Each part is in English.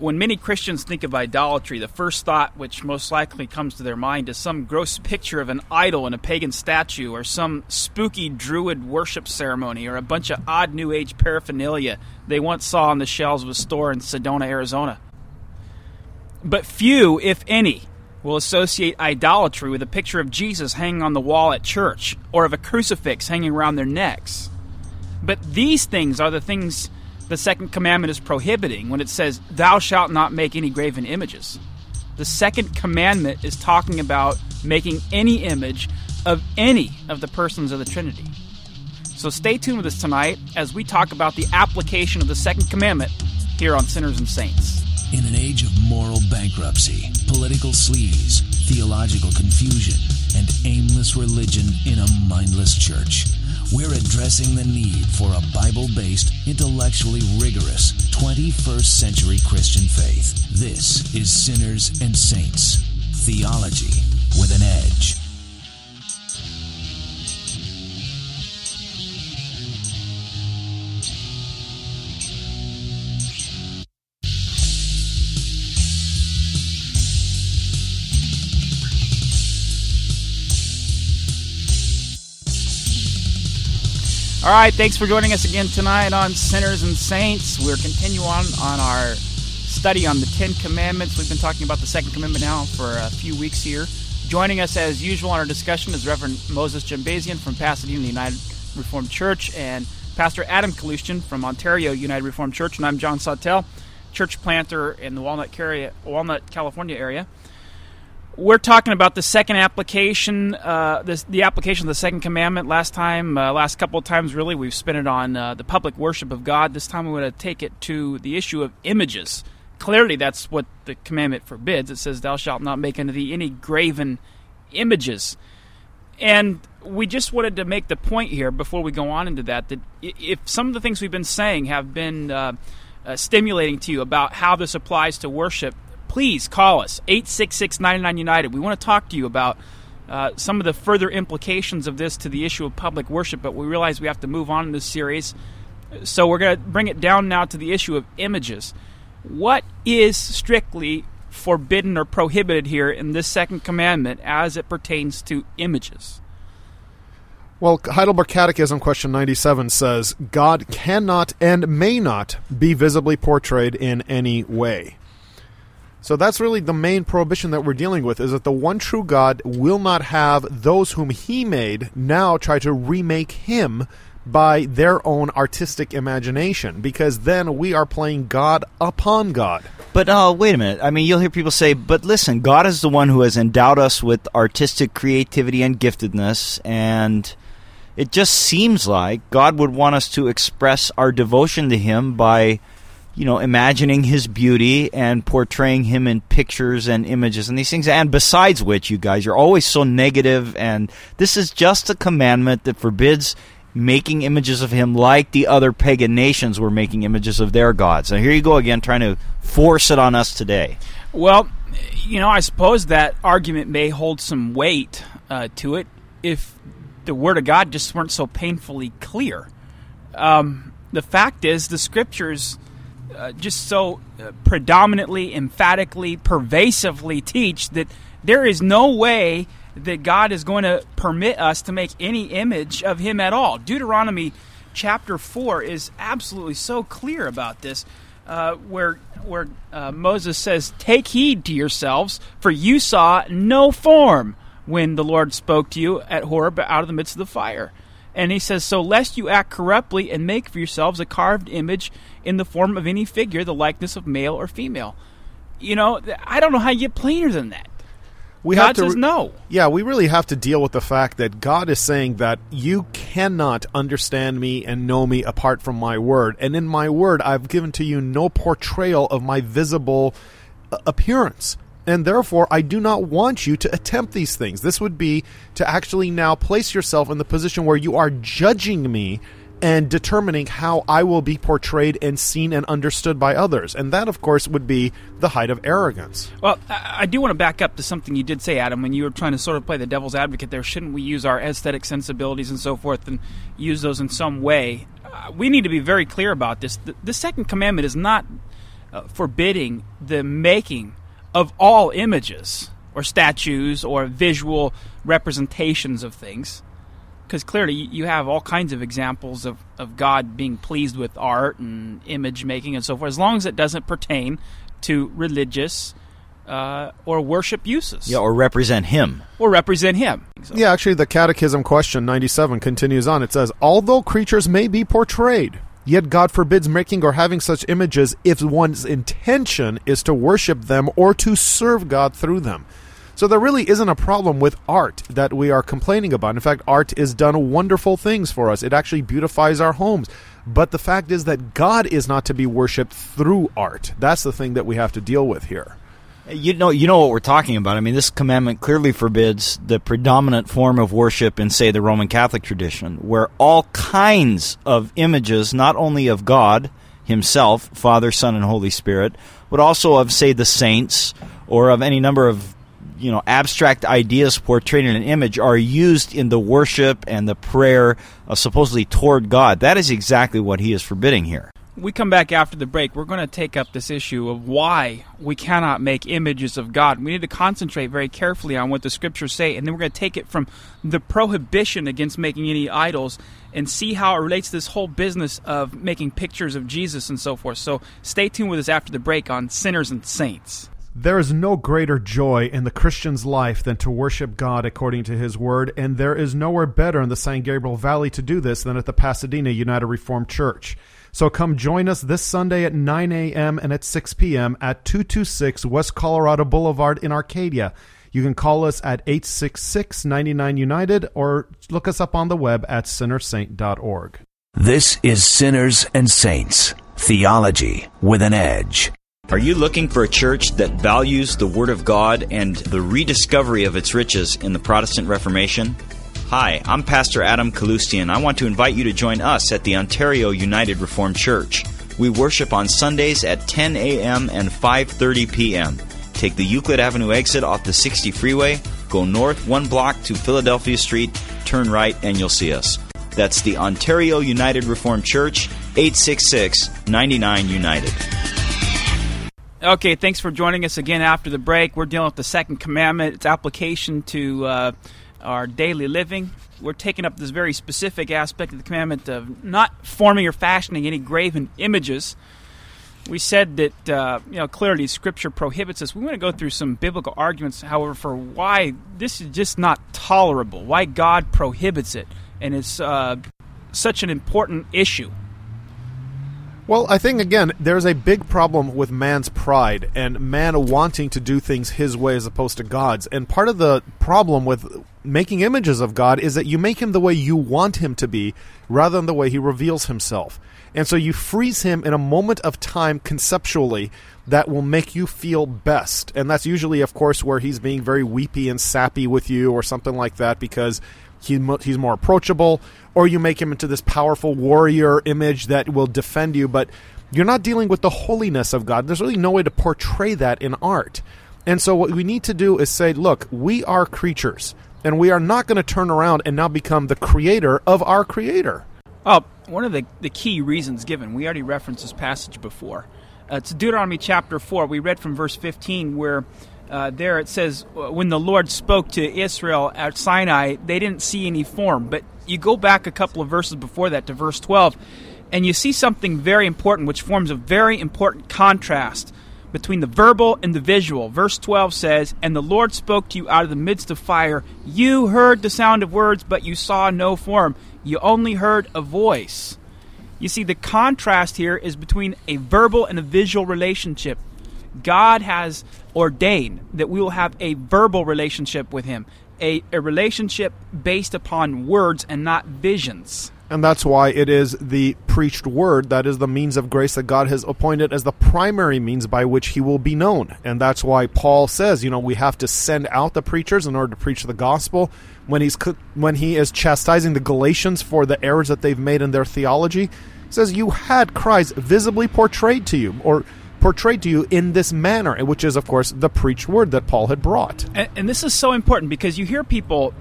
when many Christians think of idolatry, the first thought which most likely comes to their mind is some gross picture of an idol in a pagan statue, or some spooky druid worship ceremony, or a bunch of odd New Age paraphernalia they once saw on the shelves of a store in Sedona, Arizona. But few, if any, will associate idolatry with a picture of Jesus hanging on the wall at church, or of a crucifix hanging around their necks. But these things are the things the second commandment is prohibiting when it says, Thou shalt not make any graven images. The second commandment is talking about making any image of any of the persons of the Trinity. So stay tuned with us tonight as we talk about the application of the second commandment here on Sinners and Saints. In an age of moral bankruptcy, political sleaze, theological confusion, and aimless religion in a mindless church, we're addressing the need for a Bible based, intellectually rigorous 21st century Christian faith. This is Sinners and Saints Theology with an Edge. All right, thanks for joining us again tonight on Sinners and Saints. We're continuing on on our study on the Ten Commandments. We've been talking about the Second Commandment now for a few weeks here. Joining us as usual on our discussion is Reverend Moses Jembazian from Pasadena United Reformed Church and Pastor Adam Kaloostian from Ontario United Reformed Church, and I'm John Sawtell, church planter in the Walnut, Walnut California area we're talking about the second application, uh, this, the application of the second commandment. Last time, uh, last couple of times, really, we've spent it on uh, the public worship of God. This time, we're going to take it to the issue of images. Clearly, that's what the commandment forbids. It says, "Thou shalt not make unto thee any graven images." And we just wanted to make the point here before we go on into that that if some of the things we've been saying have been uh, uh, stimulating to you about how this applies to worship, please call us 866 99 United. We want to talk to you about uh, some of the further implications of this to the issue of public worship, but we realize we have to move on in this series. So we're going to bring it down now to the issue of images. What is strictly forbidden or prohibited here in this second commandment as it pertains to images? Well, Heidelberg Catechism, question 97 says God cannot and may not be visibly portrayed in any way. So that's really the main prohibition that we're dealing with is that the one true God will not have those whom he made now try to remake him by their own artistic imagination because then we are playing God upon God. But uh, wait a minute. I mean, you'll hear people say, but listen, God is the one who has endowed us with artistic creativity and giftedness, and it just seems like God would want us to express our devotion to Him by you know, imagining his beauty and portraying him in pictures and images and these things. And besides which, you guys, you're always so negative, and this is just a commandment that forbids making images of him like the other pagan nations were making images of their gods. Now, here you go again, trying to force it on us today. Well, you know, I suppose that argument may hold some weight uh, to it if the Word of God just weren't so painfully clear. Um, the fact is, the Scriptures uh, just so uh, predominantly, emphatically, pervasively teach that there is no way that God is going to permit us to make any image of Him at all. Deuteronomy chapter 4 is absolutely so clear about this. Uh, where where uh, Moses says, "Take heed to yourselves, for you saw no form when the Lord spoke to you at Horeb out of the midst of the fire." And he says, So lest you act corruptly and make for yourselves a carved image in the form of any figure, the likeness of male or female. You know, I don't know how you get plainer than that. We God have to, says no. Yeah, we really have to deal with the fact that God is saying that you cannot understand me and know me apart from my word. And in my word, I've given to you no portrayal of my visible uh, appearance and therefore I do not want you to attempt these things. This would be to actually now place yourself in the position where you are judging me and determining how I will be portrayed and seen and understood by others. And that, of course, would be the height of arrogance. Well, I do want to back up to something you did say, Adam, when you were trying to sort of play the devil's advocate there. Shouldn't we use our aesthetic sensibilities and so forth and use those in some way? Uh, we need to be very clear about this. The, second commandment is not uh, forbidding the making of all images or statues or visual representations of things. Because clearly, you have all kinds of examples of, of God being pleased with art and image making and so forth, as long as it doesn't pertain to religious uh, or worship uses. Yeah, or represent Him. Or represent Him. So. Yeah, actually, the Catechism question 97 continues on. It says, Although creatures may be portrayed, Yet God forbids making or having such images if one's intention is to worship them or to serve God through them. So there really isn't a problem with art that we are complaining about. In fact, art has done wonderful things for us. It actually beautifies our homes. But the fact is that God is not to be worshipped through art. That's the thing that we have to deal with here. You know, you know what we're talking about. I mean, this commandment clearly forbids the predominant form of worship in, say, the Roman Catholic tradition, where all kinds of images, not only of God Himself, Father, Son, and Holy Spirit, but also of, say, the saints or of any number of you know abstract ideas portrayed in an image are used in the worship and the prayer uh, supposedly toward God. That is exactly what he is forbidding here we come back after the break, we're going to take up this issue of why we cannot make images of God. We need to concentrate very carefully on what the scriptures say, and then we're going to take it from the prohibition against making any idols and see how it relates to this whole business of making pictures of Jesus and so forth. So stay tuned with us after the break on Sinners and Saints. There is no greater joy in the Christian's life than to worship God according to His Word, and there is nowhere better in the San Gabriel Valley to do this than at the Pasadena United Reformed Church. So come join us this Sunday at 9 a.m. and at 6 p.m. at 226 West Colorado Boulevard in Arcadia. You can call us at 866 99 United or look us up on the web at sinnersaint.org. This is Sinners and Saints Theology with an Edge. Are you looking for a church that values the Word of God and the rediscovery of its riches in the Protestant Reformation? Hi, I'm Pastor Adam Kaloostian. I want to invite you to join us at the Ontario United Reformed Church. We worship on Sundays at 10 a.m. and 5:30 p.m. Take the Euclid Avenue exit off the 60 freeway, go north one block to Philadelphia Street, turn right, and you'll see us. That's the Ontario United Reformed Church, 866 99 United. Okay, thanks for joining us again after the break. We're dealing with the second commandment, its application to uh, our daily living. We're taking up this very specific aspect of the commandment of not forming or fashioning any graven images. We said that uh, you know clearly Scripture prohibits this. We want to go through some biblical arguments, however, for why this is just not tolerable, why God prohibits it, and it's uh, such an important issue. Well, I think again, there's a big problem with man's pride and man wanting to do things his way as opposed to God's. And part of the problem with making images of God is that you make him the way you want him to be rather than the way he reveals himself. And so you freeze him in a moment of time conceptually that will make you feel best. And that's usually, of course, where he's being very weepy and sappy with you or something like that because he, he's more approachable or you make him into this powerful warrior image that will defend you, but you're not dealing with the holiness of God. There's really no way to portray that in art. And so, what we need to do is say, look, we are creatures, and we are not going to turn around and now become the creator of our creator. Oh, one of the, the key reasons given, we already referenced this passage before. Uh, it's Deuteronomy chapter 4. We read from verse 15 where uh, there it says, when the Lord spoke to Israel at Sinai, they didn't see any form. But you go back a couple of verses before that to verse 12, and you see something very important, which forms a very important contrast between the verbal and the visual. Verse 12 says, And the Lord spoke to you out of the midst of fire. You heard the sound of words, but you saw no form. You only heard a voice. You see, the contrast here is between a verbal and a visual relationship. God has ordained that we will have a verbal relationship with Him, a, a relationship based upon words and not visions. And that's why it is the preached word that is the means of grace that God has appointed as the primary means by which he will be known. And that's why Paul says, you know, we have to send out the preachers in order to preach the gospel. When he's when he is chastising the Galatians for the errors that they've made in their theology, he says you had Christ visibly portrayed to you or portrayed to you in this manner, which is, of course, the preached word that Paul had brought. And, and this is so important because you hear people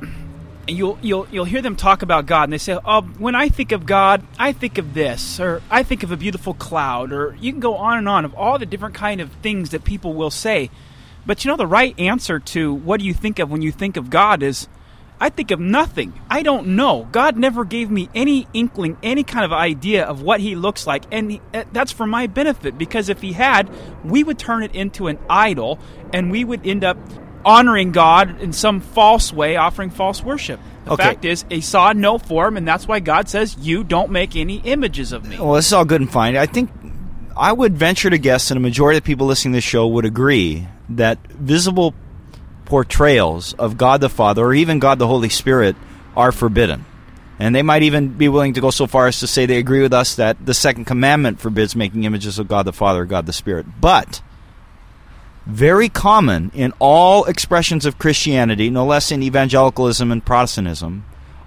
you'll you'll you'll hear them talk about God, and they say, "Oh, when I think of God, I think of this, or I think of a beautiful cloud," or you can go on and on of all the different kind of things that people will say. But you know, the right answer to what do you think of when you think of God is, I think of nothing. I don't know. God never gave me any inkling, any kind of idea of what He looks like, and he, uh, that's for my benefit. Because if He had, we would turn it into an idol, and we would end up honoring God in some false way, offering false worship. The Okay. fact is, He saw no form, and that's why God says, "You don't make any images of me." Well, this is all good and fine. I think I would venture to guess, and a majority of the people listening to this show would agree that visible portrayals of God the Father or even God the Holy Spirit are forbidden. And they might even be willing to go so far as to say they agree with us that the second commandment forbids making images of God the Father or God the Spirit. But very common in all expressions of Christianity, no less in evangelicalism and Protestantism,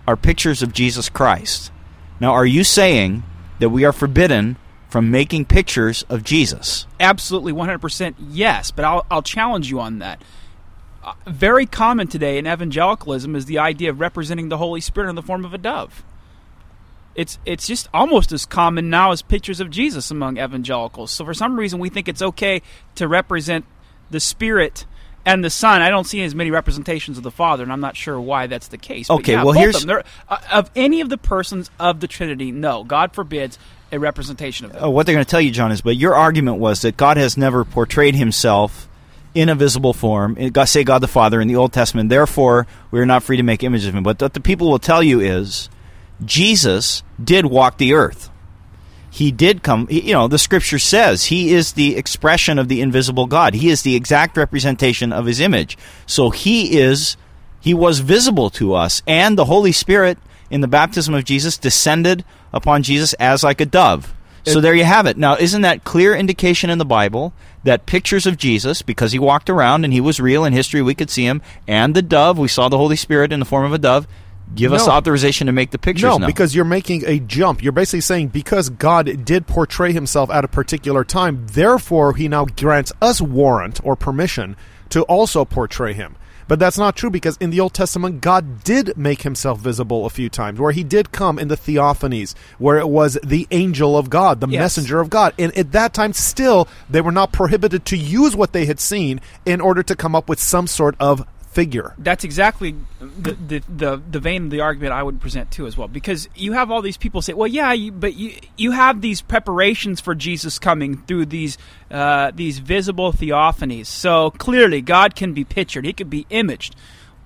are pictures of Jesus Christ. Now, are you saying that we are forbidden from making pictures of Jesus? Absolutely, 100% yes, but I'll, I'll challenge you on that. Very common today in evangelicalism is the idea of representing the Holy Spirit in the form of a dove. It's it's just almost as common now as pictures of Jesus among evangelicals. So for some reason we think it's okay to represent the Spirit and the Son. I don't see as many representations of the Father, and I'm not sure why that's the case. But Okay, yeah, well, here's- of, them. Uh, of any of the persons of the Trinity. No, God forbids a representation of them. Uh, what they're going to tell you, John, is but your argument was that God has never portrayed himself in a visible form, God- say God the Father in the Old Testament, therefore we are not free to make images of him. But what the people will tell you is Jesus did walk the earth. He did come, you know, the scripture says he is the expression of the invisible God. He is the exact representation of his image. So he is, he was visible to us. And the Holy Spirit in the baptism of Jesus descended upon Jesus as like a dove. So there you have it. Now, isn't that clear indication in the Bible that pictures of Jesus, because he walked around and he was real in history, we could see him, and the dove, we saw the Holy Spirit in the form of a dove, give us authorization to make the pictures No, now. because you're making a jump. You're basically saying because God did portray himself at a particular time, therefore he now grants us warrant or permission to also portray him. But that's not true because in the Old Testament, God did make himself visible a few times, where he did come in the theophanies, where it was the angel of God, the Yes. messenger of God. And at that time, still, they were not prohibited to use what they had seen in order to come up with some sort of figure. That's exactly the, the the the vein of the argument I would present too as well. Because you have all these people say, "Well, yeah, you, but you you have these preparations for Jesus coming through these uh, these visible theophanies. So clearly, God can be pictured; He can be imaged."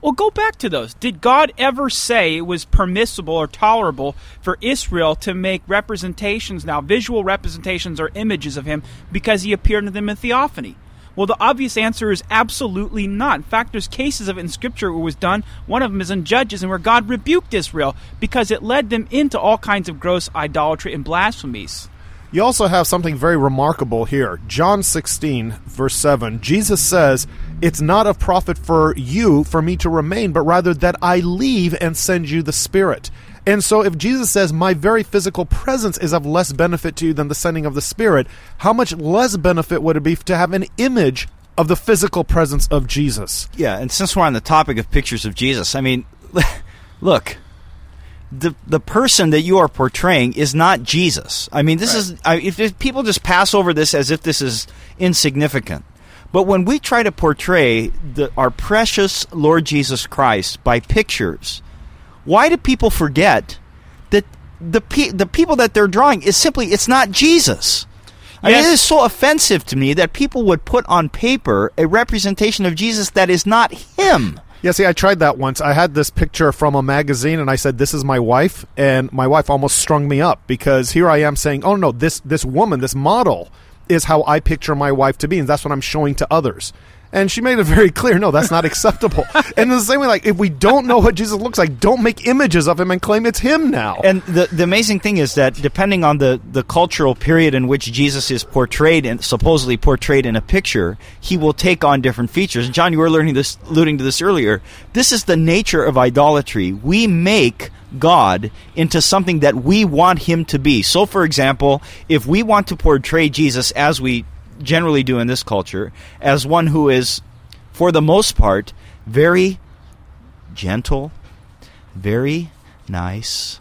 Well, go back to those. Did God ever say it was permissible or tolerable for Israel to make representations now, visual representations or images of Him, because He appeared to them in theophany? Well, the obvious answer is absolutely not. In fact, there's cases of it in Scripture where it was done. One of them is in Judges, and where God rebuked Israel because it led them into all kinds of gross idolatry and blasphemies. You also have something very remarkable here. John 16, verse 7. Jesus says, It's not of profit for you for me to remain, but rather that I leave and send you the Spirit. And so, if Jesus says, My very physical presence is of less benefit to you than the sending of the Spirit, how much less benefit would it be to have an image of the physical presence of Jesus? Yeah, and since we're on the topic of pictures of Jesus, I mean, look, the the person that you are portraying is not Jesus. I mean, this is I, if, if people just pass over this as if this is insignificant. But when we try to portray the, our precious Lord Jesus Christ by pictures, why do people forget that the pe- the people that they're drawing is simply it's not Jesus? I mean, it is so offensive to me that people would put on paper a representation of Jesus that is not him. Yeah, see, I tried that once. I had this picture from a magazine, and I said, "This is my wife," and my wife almost strung me up because here I am saying, "Oh no, this this woman, this model, is how I picture my wife to be, and that's what I'm showing to others." And she made it very clear, no, that's not acceptable. and in the same way, like if we don't know what Jesus looks like, don't make images of him and claim it's him now. And the the amazing thing is that depending on the, the cultural period in which Jesus is portrayed and supposedly portrayed in a picture, he will take on different features. And John, you were learning this, alluding to this earlier. This is the nature of idolatry. We make God into something that we want him to be. So, for example, if we want to portray Jesus as we generally do in this culture, as one who is, for the most part, very gentle, very nice,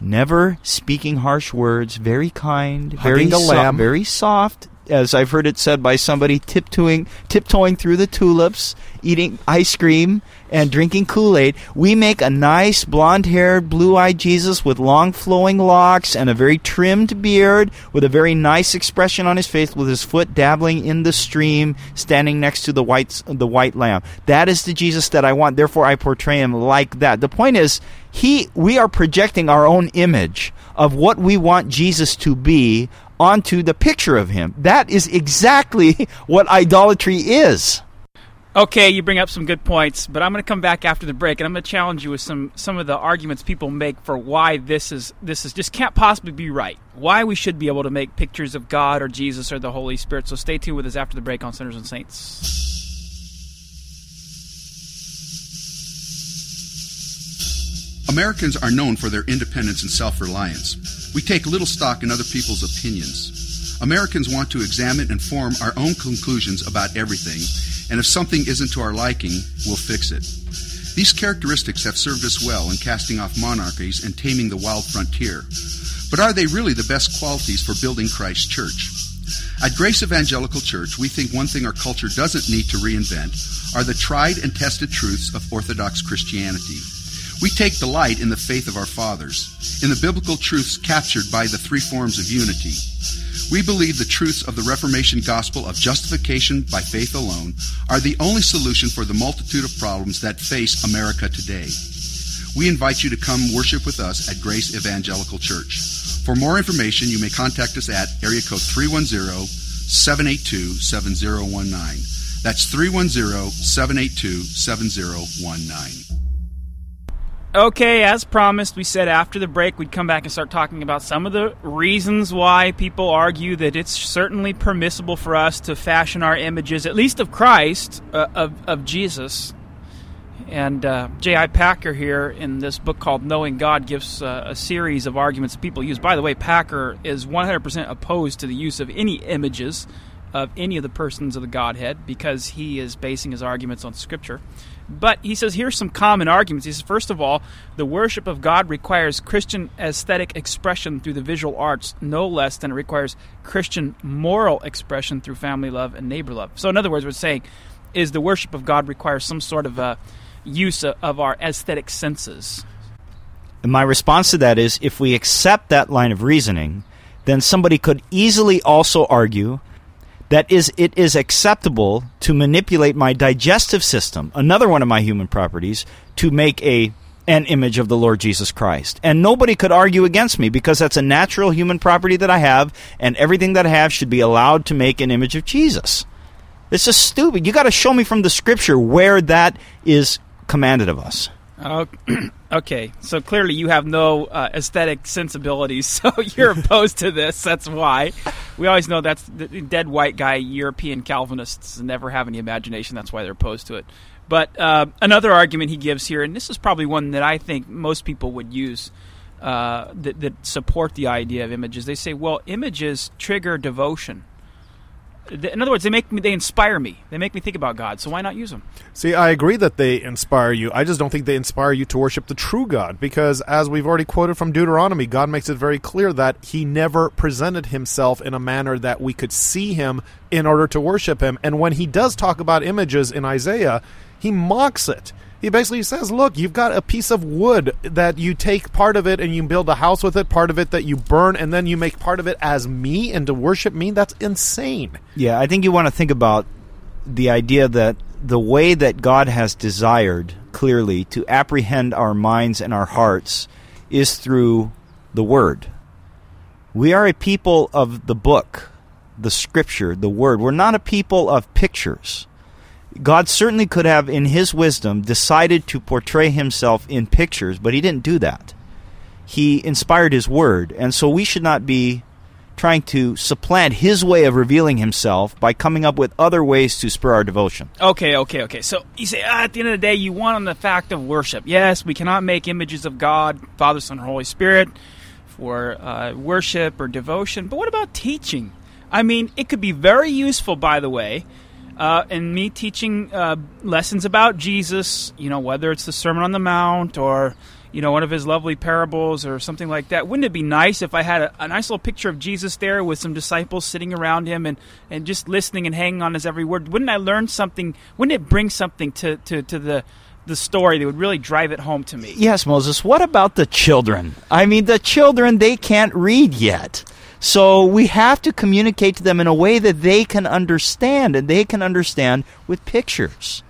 never speaking harsh words, very kind, very Hugging a so- lamb. very soft. As I've heard it said by somebody, tiptoeing, tiptoeing through the tulips, eating ice cream and drinking Kool Aid. We make a nice blonde-haired, blue-eyed Jesus with long flowing locks and a very trimmed beard, with a very nice expression on his face, with his foot dabbling in the stream, standing next to the white the white lamb. That is the Jesus that I want. Therefore, I portray him like that. The point is, he we are projecting our own image of what we want Jesus to be onto the picture of him. That is exactly what idolatry is. Okay, you bring up some good points, but I'm going to come back after the break, and I'm going to challenge you with some some of the arguments people make for why this is this is just can't possibly be right. Why we should be able to make pictures of God or Jesus or the Holy Spirit. So stay tuned with us after the break on Sinners and Saints. Americans are known for their independence and self reliance. We take little stock in other people's opinions. Americans want to examine and form our own conclusions about everything, and if something isn't to our liking, we'll fix it. These characteristics have served us well in casting off monarchies and taming the wild frontier. But are they really the best qualities for building Christ's church? At Grace Evangelical Church, we think one thing our culture doesn't need to reinvent are the tried and tested truths of Orthodox Christianity. We take delight in the faith of our fathers, in the biblical truths captured by the three forms of unity. We believe the truths of the Reformation gospel of justification by faith alone are the only solution for the multitude of problems that face America today. We invite you to come worship with us at Grace Evangelical Church. For more information, you may contact us at area code 310-782-7019. That's 310-782-7019. Okay, as promised, we said after the break we'd come back and start talking about some of the reasons why people argue that it's certainly permissible for us to fashion our images, at least of Christ, uh, of, of Jesus. And uh, J.I. Packer here in this book called Knowing God gives uh, a series of arguments people use. By the way, Packer is 100% opposed to the use of any images of any of the persons of the Godhead because he is basing his arguments on Scripture. But he says here's some common arguments. He says, first of all, the worship of God requires Christian aesthetic expression through the visual arts no less than it requires Christian moral expression through family love and neighbor love. So, in other words, we're saying is the worship of God requires some sort of a use of, of our aesthetic senses. And my response to that is if we accept that line of reasoning, then somebody could easily also argue that is it is acceptable to manipulate my digestive system, another one of my human properties, to make a an image of the Lord Jesus Christ. And nobody could argue against me because that's a natural human property that I have and everything that I have should be allowed to make an image of Jesus. This is stupid. You got to show me from the scripture where that is commanded of us. Oh, okay, so clearly you have no uh, aesthetic sensibilities, so you're opposed to this. That's why. We always know that's the dead white guy. European Calvinists never have any imagination. That's why they're opposed to it. But uh, another argument he gives here, and this is probably one that I think most people would use uh, that, that support the idea of images. They say, well, images trigger devotion. In other words, they make me, they inspire me. They make me think about God. So why not use them? See, I agree that they inspire you. I just don't think they inspire you to worship the true God because, as we've already quoted from Deuteronomy, God makes it very clear that He never presented Himself in a manner that we could see Him in order to worship Him. And when He does talk about images in Isaiah, He mocks it. He basically says, Look, you've got a piece of wood that you take part of it and you build a house with it, part of it that you burn, and then you make part of it as me and to worship me. That's insane. Yeah, I think you want to think about the idea that the way that God has desired clearly to apprehend our minds and our hearts is through the Word. We are a people of the book, the Scripture, the Word. We're not a people of pictures. God certainly could have, in His wisdom, decided to portray Himself in pictures, but He didn't do that. He inspired His Word, and so we should not be trying to supplant His way of revealing Himself by coming up with other ways to spur our devotion. Okay, okay, okay. So you say ah, at the end of the day, you want on the fact of worship. Yes, we cannot make images of God, Father, Son, Holy Spirit for uh, worship or devotion. But what about teaching? I mean, it could be very useful, by the way, uh, in me teaching uh, lessons about Jesus. You know, whether it's the Sermon on the Mount or you know, one of his lovely parables or something like that. Wouldn't it be nice if I had a, a, nice little picture of Jesus there with some disciples sitting around him and, and just listening and hanging on his every word? Wouldn't I learn something? Wouldn't it bring something to, to, to the the story that would really drive it home to me? Yes, Moses. What about the children? I mean, the children, they can't read yet. So we have to communicate to them in a way that they can understand, and they can understand with pictures.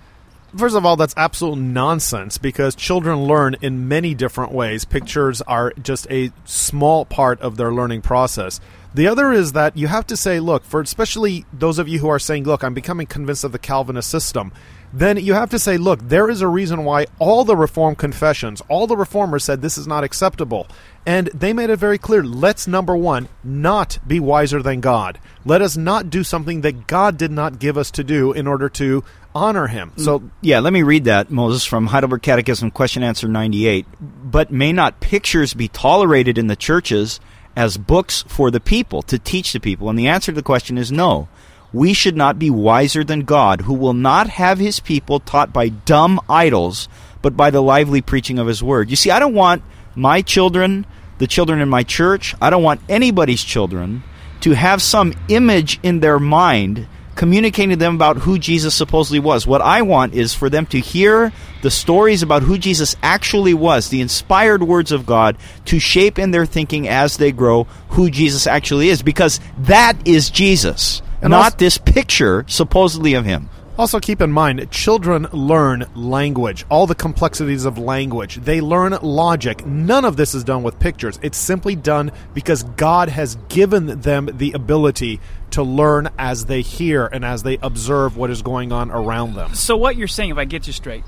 First of all, that's absolute nonsense because children learn in many different ways. Pictures are just a small part of their learning process. The other is that you have to say, look, for especially those of you who are saying, look, I'm becoming convinced of the Calvinist system, then you have to say, look, there is a reason why all the Reform confessions, all the reformers said this is not acceptable. And they made it very clear let's, number one, not be wiser than God. Let us not do something that God did not give us to do in order to honor him. So, mm, yeah, let me read that, Moses, from Heidelberg Catechism, question answer 98. But may not pictures be tolerated in the churches as books for the people, to teach the people? And the answer to the question is no. We should not be wiser than God, who will not have his people taught by dumb idols, but by the lively preaching of his word. You see, I don't want my children, the children in my church, I don't want anybody's children to have some image in their mind communicating to them about who Jesus supposedly was. What I want is for them to hear the stories about who Jesus actually was, the inspired words of God, to shape in their thinking as they grow who Jesus actually is, because that is Jesus, and not also, this picture supposedly of him. Also, keep in mind, children learn language, all the complexities of language. They learn logic. None of this is done with pictures. It's simply done because God has given them the ability to learn as they hear and as they observe what is going on around them. So, what you're saying, if I get you straight,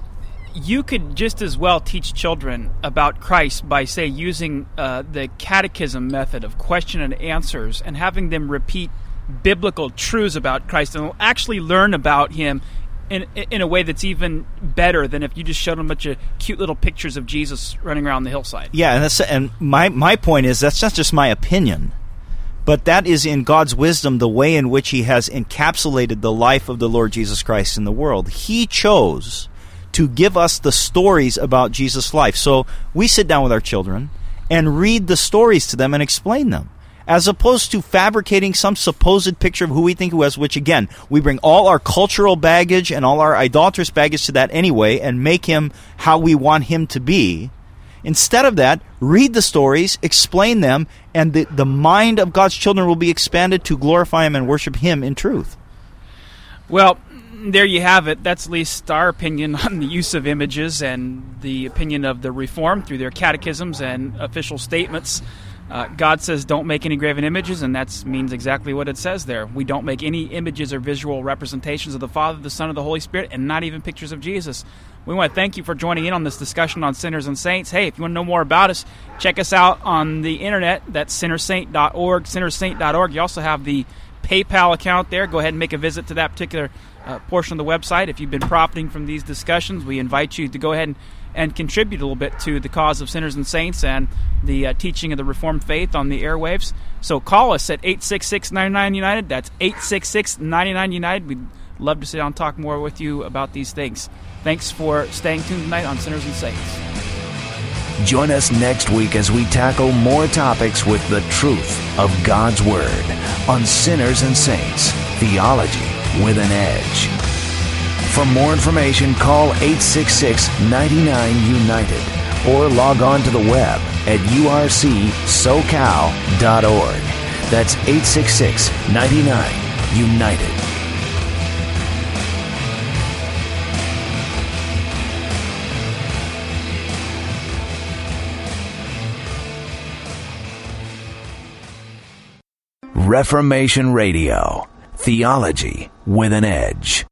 you could just as well teach children about Christ by, say, using uh, the catechism method of question and answers and having them repeat biblical truths about Christ and will actually learn about him in in a way that's even better than if you just showed them a bunch of cute little pictures of Jesus running around the hillside. Yeah, and that's and my my point is that's not just my opinion, but that is in God's wisdom the way in which He has encapsulated the life of the Lord Jesus Christ in the world. He chose to give us the stories about Jesus' life. So we sit down with our children and read the stories to them and explain them as opposed to fabricating some supposed picture of who we think he was, which again, we bring all our cultural baggage and all our idolatrous baggage to that anyway and make him how we want him to be. Instead of that, read the stories, explain them, and the, the mind of God's children will be expanded to glorify him and worship him in truth. Well, there you have it. That's at least our opinion on the use of images and the opinion of the Reform through their catechisms and official statements. Uh, God says, don't make any graven images, and that means exactly what it says there. We don't make any images or visual representations of the Father, the Son, or the Holy Spirit, and not even pictures of Jesus. We want to thank you for joining in on this discussion on sinners and saints. Hey, if you want to know more about us, check us out on the internet. That's sinnersaint.org, sinnersaint.org. You also have the PayPal account there. Go ahead and make a visit to that particular uh, portion of the website. If you've been profiting from these discussions, we invite you to go ahead and and contribute a little bit to the cause of sinners and saints and the uh, teaching of the Reformed faith on the airwaves. So call us at 866 99 United. That's 866 99 United. We'd love to sit down and talk more with you about these things. Thanks for staying tuned tonight on Sinners and Saints. Join us next week as we tackle more topics with the truth of God's Word on Sinners and Saints Theology with an Edge. For more information, call 866 99 United or log on to the web at urcsocal.org. That's 866 99 United. Reformation Radio. Theology with an edge.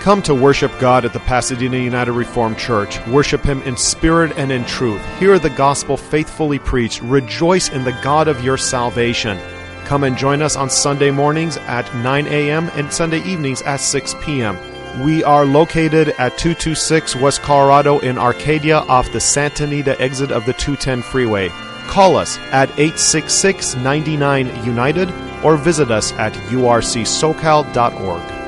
Come to worship God at the Pasadena United Reformed Church. Worship Him in spirit and in truth. Hear the gospel faithfully preached. Rejoice in the God of your salvation. Come and join us on Sunday mornings at 9 a.m. and Sunday evenings at 6 p.m. We are located at 226 West Colorado in Arcadia off the Santa Anita exit of the 210 freeway. Call us at 866 99 United or visit us at urcsocal.org.